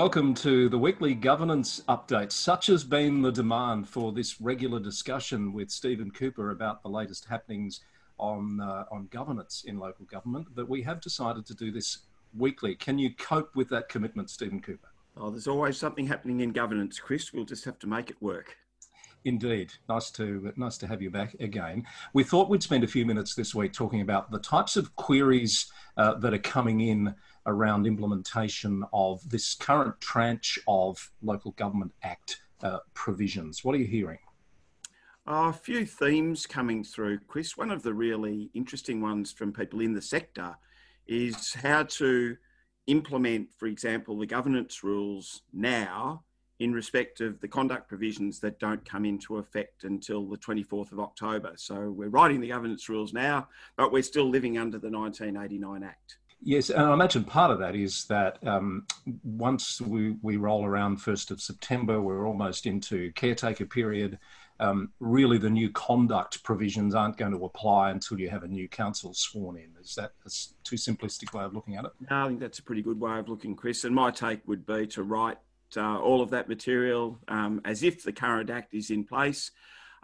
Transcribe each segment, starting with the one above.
Welcome to the weekly governance update. Such has been the demand for this regular discussion with Stephen Cooper about the latest happenings on, uh, on governance in local government that we have decided to do this weekly. Can you cope with that commitment, Stephen Cooper? Oh, there's always something happening in governance, Chris. We'll just have to make it work. Indeed, nice to nice to have you back again. We thought we'd spend a few minutes this week talking about the types of queries uh, that are coming in around implementation of this current tranche of Local Government Act uh, provisions. What are you hearing? a few themes coming through, Chris. One of the really interesting ones from people in the sector is how to implement, for example, the governance rules now in respect of the conduct provisions that don't come into effect until the 24th of October. So we're writing the governance rules now, but we're still living under the 1989 Act. Yes, and I imagine part of that is that um, once we, we roll around 1st of September, we're almost into caretaker period. Um, really, the new conduct provisions aren't going to apply until you have a new council sworn in. Is that a too simplistic way of looking at it? No, I think that's a pretty good way of looking, Chris. And my take would be to write uh, all of that material um, as if the current Act is in place.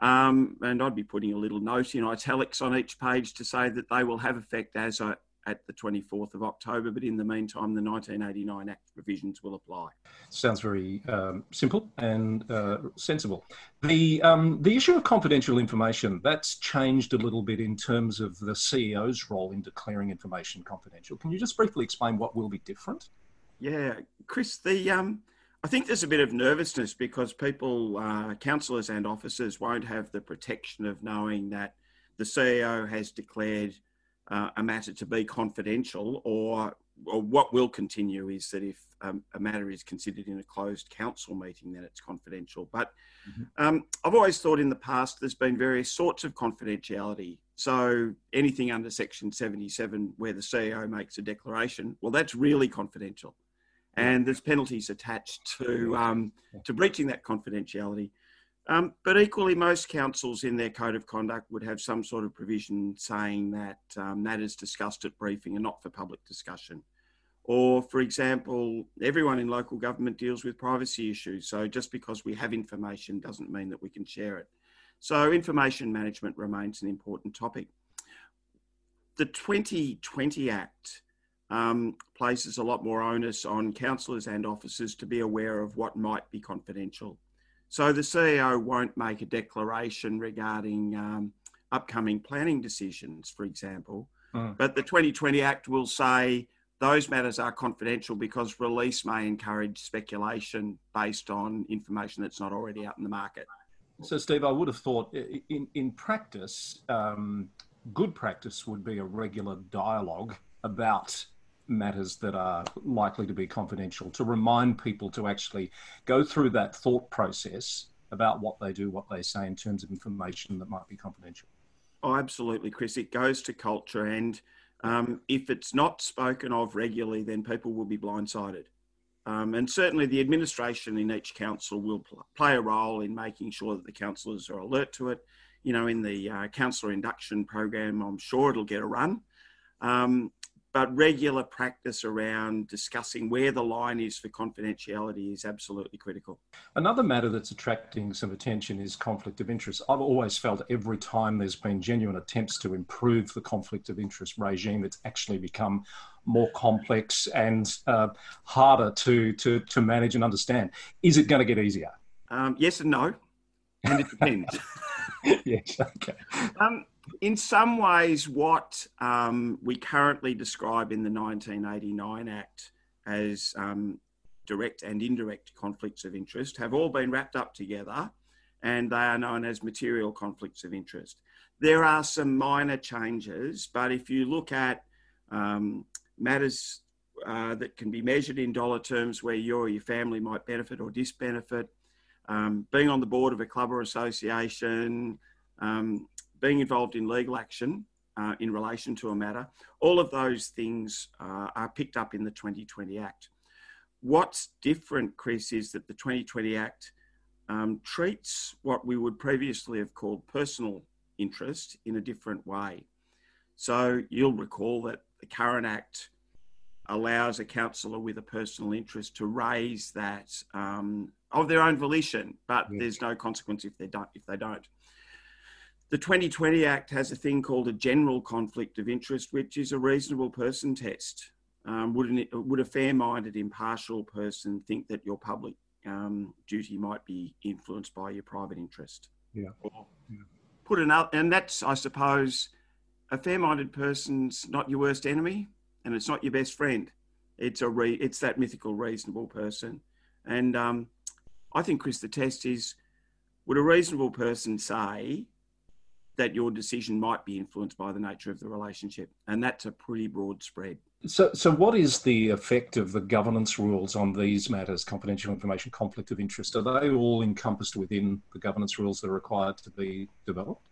Um, and I'd be putting a little note in italics on each page to say that they will have effect as a, at the 24th of October, but in the meantime, the 1989 Act provisions will apply. Sounds very um, simple and uh, sensible. The, um, the issue of confidential information, that's changed a little bit in terms of the CEO's role in declaring information confidential. Can you just briefly explain what will be different? Yeah, Chris, the, um, I think there's a bit of nervousness because people, uh, councillors and officers won't have the protection of knowing that the CEO has declared uh, a matter to be confidential, or, or what will continue is that if um, a matter is considered in a closed council meeting, then it's confidential. But mm-hmm. um, I've always thought in the past there's been various sorts of confidentiality. So anything under Section 77 where the CEO makes a declaration, well, that's really confidential. And there's penalties attached to um, to breaching that confidentiality. Um, but equally, most councils in their code of conduct would have some sort of provision saying that um, matters discussed at briefing are not for public discussion. Or, for example, everyone in local government deals with privacy issues. So just because we have information doesn't mean that we can share it. So information management remains an important topic. The 2020 Act um, places a lot more onus on councillors and officers to be aware of what might be confidential so the CEO won't make a declaration regarding um, upcoming planning decisions, for example, mm. but the 2020 Act will say those matters are confidential because release may encourage speculation based on information that's not already out in the market. So, Steve, I would have thought in, in practice, um, good practice would be a regular dialogue about matters that are likely to be confidential to remind people to actually go through that thought process about what they do, what they say in terms of information that might be confidential. Oh, absolutely, Chris. It goes to culture, and um, if it's not spoken of regularly, then people will be blindsided. Um, and certainly, the administration in each council will pl- play a role in making sure that the councillors are alert to it. You know, in the uh, councillor induction program, I'm sure it'll get a run. Um, but regular practice around discussing where the line is for confidentiality is absolutely critical. Another matter that's attracting some attention is conflict of interest. I've always felt every time there's been genuine attempts to improve the conflict of interest regime, it's actually become more complex and uh, harder to, to, to manage and understand. Is it going to get easier? Um, yes and no, and it depends. yes, okay. Um, in some ways, what um, we currently describe in the 1989 Act as um, direct and indirect conflicts of interest have all been wrapped up together and they are known as material conflicts of interest. There are some minor changes, but if you look at um, matters uh, that can be measured in dollar terms where you or your family might benefit or disbenefit, um, being on the board of a club or association, um, being involved in legal action uh, in relation to a matter, all of those things uh, are picked up in the 2020 Act. What's different, Chris, is that the 2020 Act um, treats what we would previously have called personal interest in a different way. So you'll recall that the current Act allows a councillor with a personal interest to raise that um, of their own volition, but yeah. there's no consequence if they don't. If they don't. The 2020 Act has a thing called a general conflict of interest, which is a reasonable person test. Um, would, an, would a fair-minded, impartial person think that your public um, duty might be influenced by your private interest? Yeah. yeah. Put another, and that's, I suppose, a fair-minded person's not your worst enemy, and it's not your best friend. It's a re, it's that mythical reasonable person, and um, I think Chris, the test is: would a reasonable person say that your decision might be influenced by the nature of the relationship? And that's a pretty broad spread. So, so what is the effect of the governance rules on these matters, confidential information, conflict of interest? Are they all encompassed within the governance rules that are required to be developed?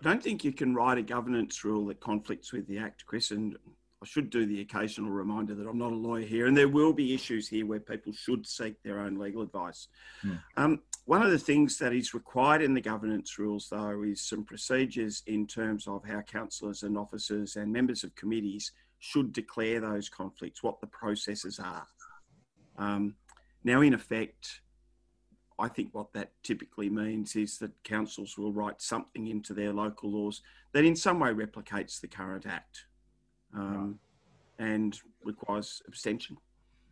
I don't think you can write a governance rule that conflicts with the Act, Chris. And I should do the occasional reminder that I'm not a lawyer here, and there will be issues here where people should seek their own legal advice. Mm. Um, one of the things that is required in the governance rules, though, is some procedures in terms of how councillors and officers and members of committees should declare those conflicts, what the processes are. Um, now, in effect, I think what that typically means is that councils will write something into their local laws that in some way replicates the current Act um, and requires abstention.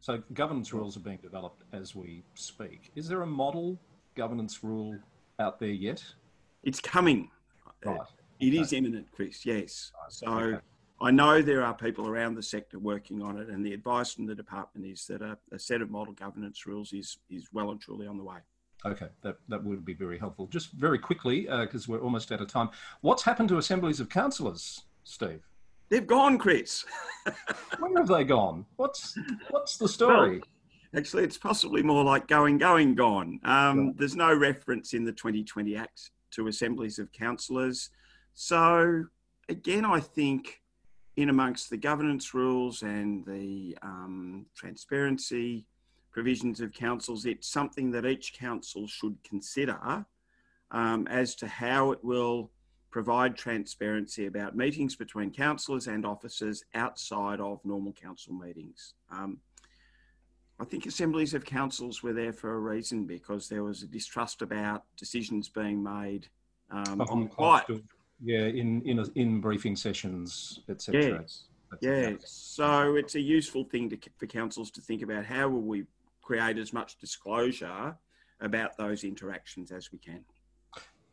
So governance rules are being developed as we speak. Is there a model governance rule out there yet? It's coming. Right. It okay. is imminent, Chris. Yes. Right. So okay. I know there are people around the sector working on it, and the advice from the department is that a, a set of model governance rules is is well and truly on the way. Okay, that, that would be very helpful. Just very quickly, because uh, we're almost out of time, what's happened to assemblies of councillors, Steve? They've gone, Chris. Where have they gone? What's what's the story? Well, actually, it's possibly more like going, going, gone. Um, yeah. There's no reference in the 2020 Act to assemblies of councillors. So again, I think in amongst the governance rules and the um, transparency provisions of councils, it's something that each council should consider um, as to how it will provide transparency about meetings between councillors and officers outside of normal council meetings. Um, I think assemblies of councils were there for a reason because there was a distrust about decisions being made um, on quiet. Yeah, in in in briefing sessions, etc. Yes. yeah. So it's a useful thing to, for councils to think about how will we create as much disclosure about those interactions as we can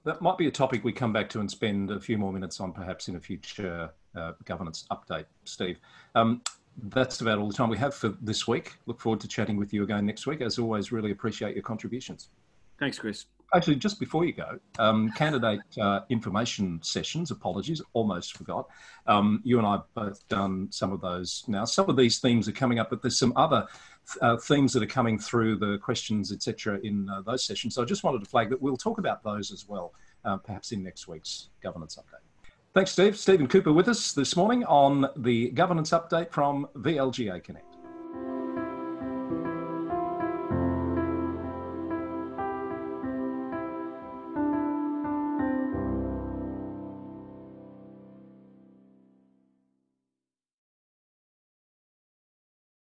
that might be a topic we come back to and spend a few more minutes on perhaps in a future uh, governance update, Steve. Um, that's about all the time we have for this week. Look forward to chatting with you again next week. As always, really appreciate your contributions. Thanks, Chris. Actually, just before you go, um, candidate uh, information sessions, apologies, almost forgot. Um, you and I have both done some of those now. Some of these themes are coming up, but there's some other uh, themes that are coming through the questions, etc., in uh, those sessions. So I just wanted to flag that we'll talk about those as well, uh, perhaps in next week's governance update. Thanks, Steve. Stephen Cooper with us this morning on the governance update from VLGA Connect.